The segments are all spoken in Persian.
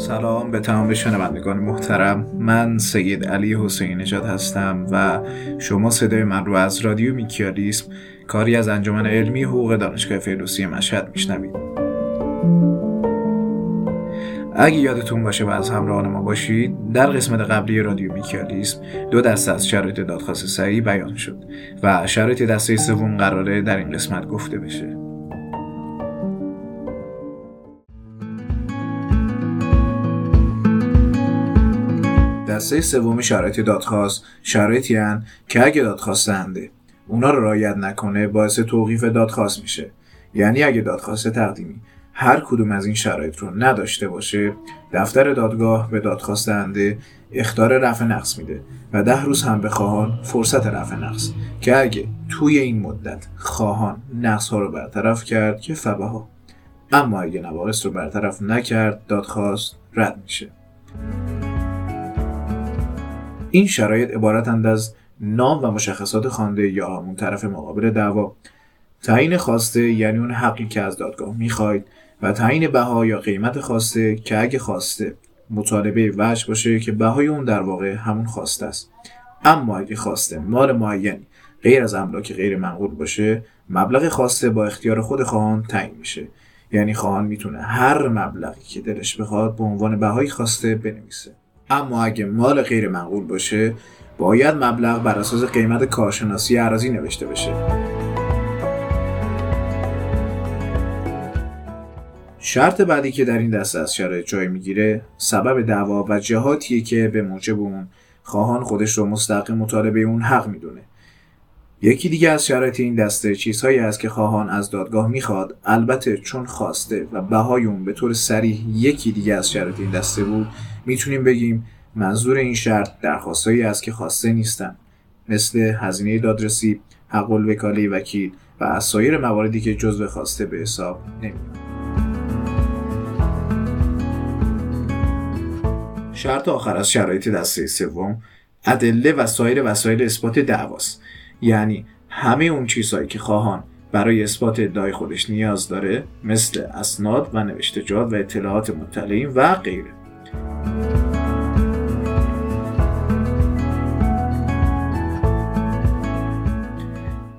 سلام. به تمام شنوندگان محترم من سید علی حسین نژاد هستم و شما صدای من رو از رادیو میکیالیسم کاری از انجمن علمی حقوق دانشگاه فردوسی مشهد میشنوید. اگه یادتون باشه و از همراهان ما باشید در قسمت قبلی رادیو میکیالیسم دو دسته از شرایط دادخواست سعی بیان شد و شرایط دسته سوم قراره در این قسمت گفته بشه. دسته سوم شرایط دادخواست شرایطی هن که اگه دادخواستنده اونا رو رعایت نکنه باعث توقیف دادخواست میشه. یعنی اگه دادخواست تقدیمی هر کدوم از این شرایط رو نداشته باشه دفتر دادگاه به دادخواستنده اختار رفع نقص میده و ده روز هم به خواهان فرصت رفع نقص که اگه توی این مدت خواهان نقص ها رو برطرف کرد که فبه ها اما اگه نواقص رو برطرف نکرد دادخواست رد میشه. این شرایط عبارتند از نام و مشخصات خوانده یا همون طرف مقابل دعوا. تعیین خواسته یعنی اون حقی که از دادگاه می‌خواید و تعیین بها یا قیمت خواسته که اگه خواسته مطالبه وجه باشه که بهای اون در واقع همون خواسته است. اما اگه خواسته مال معینی غیر از املاک غیر منقول باشه مبلغ خواسته با اختیار خود خواهان تعیین میشه. یعنی خواهان می‌تونه هر مبلغی که دلش بخواد به عنوان بهای خواسته بنویسه. اما اگه مال غیر منقول باشه باید مبلغ بر اساس قیمت کارشناسی عراضی نوشته بشه. شرط بعدی که در این دسته از شرایط جای می‌گیره سبب دعوا و جهاتیه که به موجب اون خواهان خودش رو مستقیم مطالبه اون حق می‌دونه. یکی دیگه از شرایط این دسته چیزهایی است که خواهان از دادگاه می‌خواد. البته چون خواسته و بهای اون به طور سریح یکی دیگه از شرایط این دسته بود می‌تونیم بگیم منظور این شرط درخواستهایی است که خواسته نیستن. مثل هزینه دادرسی حق الوکاله وکیل و از سایر مواردی که جزو خواسته به حساب نمیاد شرط آخر از شرایط دسته سوم ادله و سایر وسایل اثبات دعواست. یعنی همه اون چیزهایی که خواهان برای اثبات ادعای خودش نیاز داره مثل اسناد و نوشتجات و اطلاعات مطلعین و غیره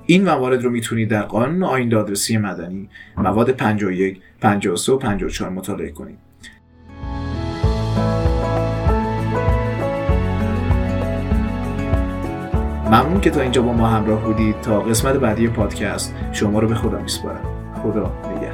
این موارد رو می‌تونید در قانون آین دادرسی مدنی مواد 51, 53 و 54 مطالعه کنید. ممنون که تا اینجا با ما همراه بودید تا قسمت بعدی پادکست. شما رو به خدا میسپارم. خدا نگهدار.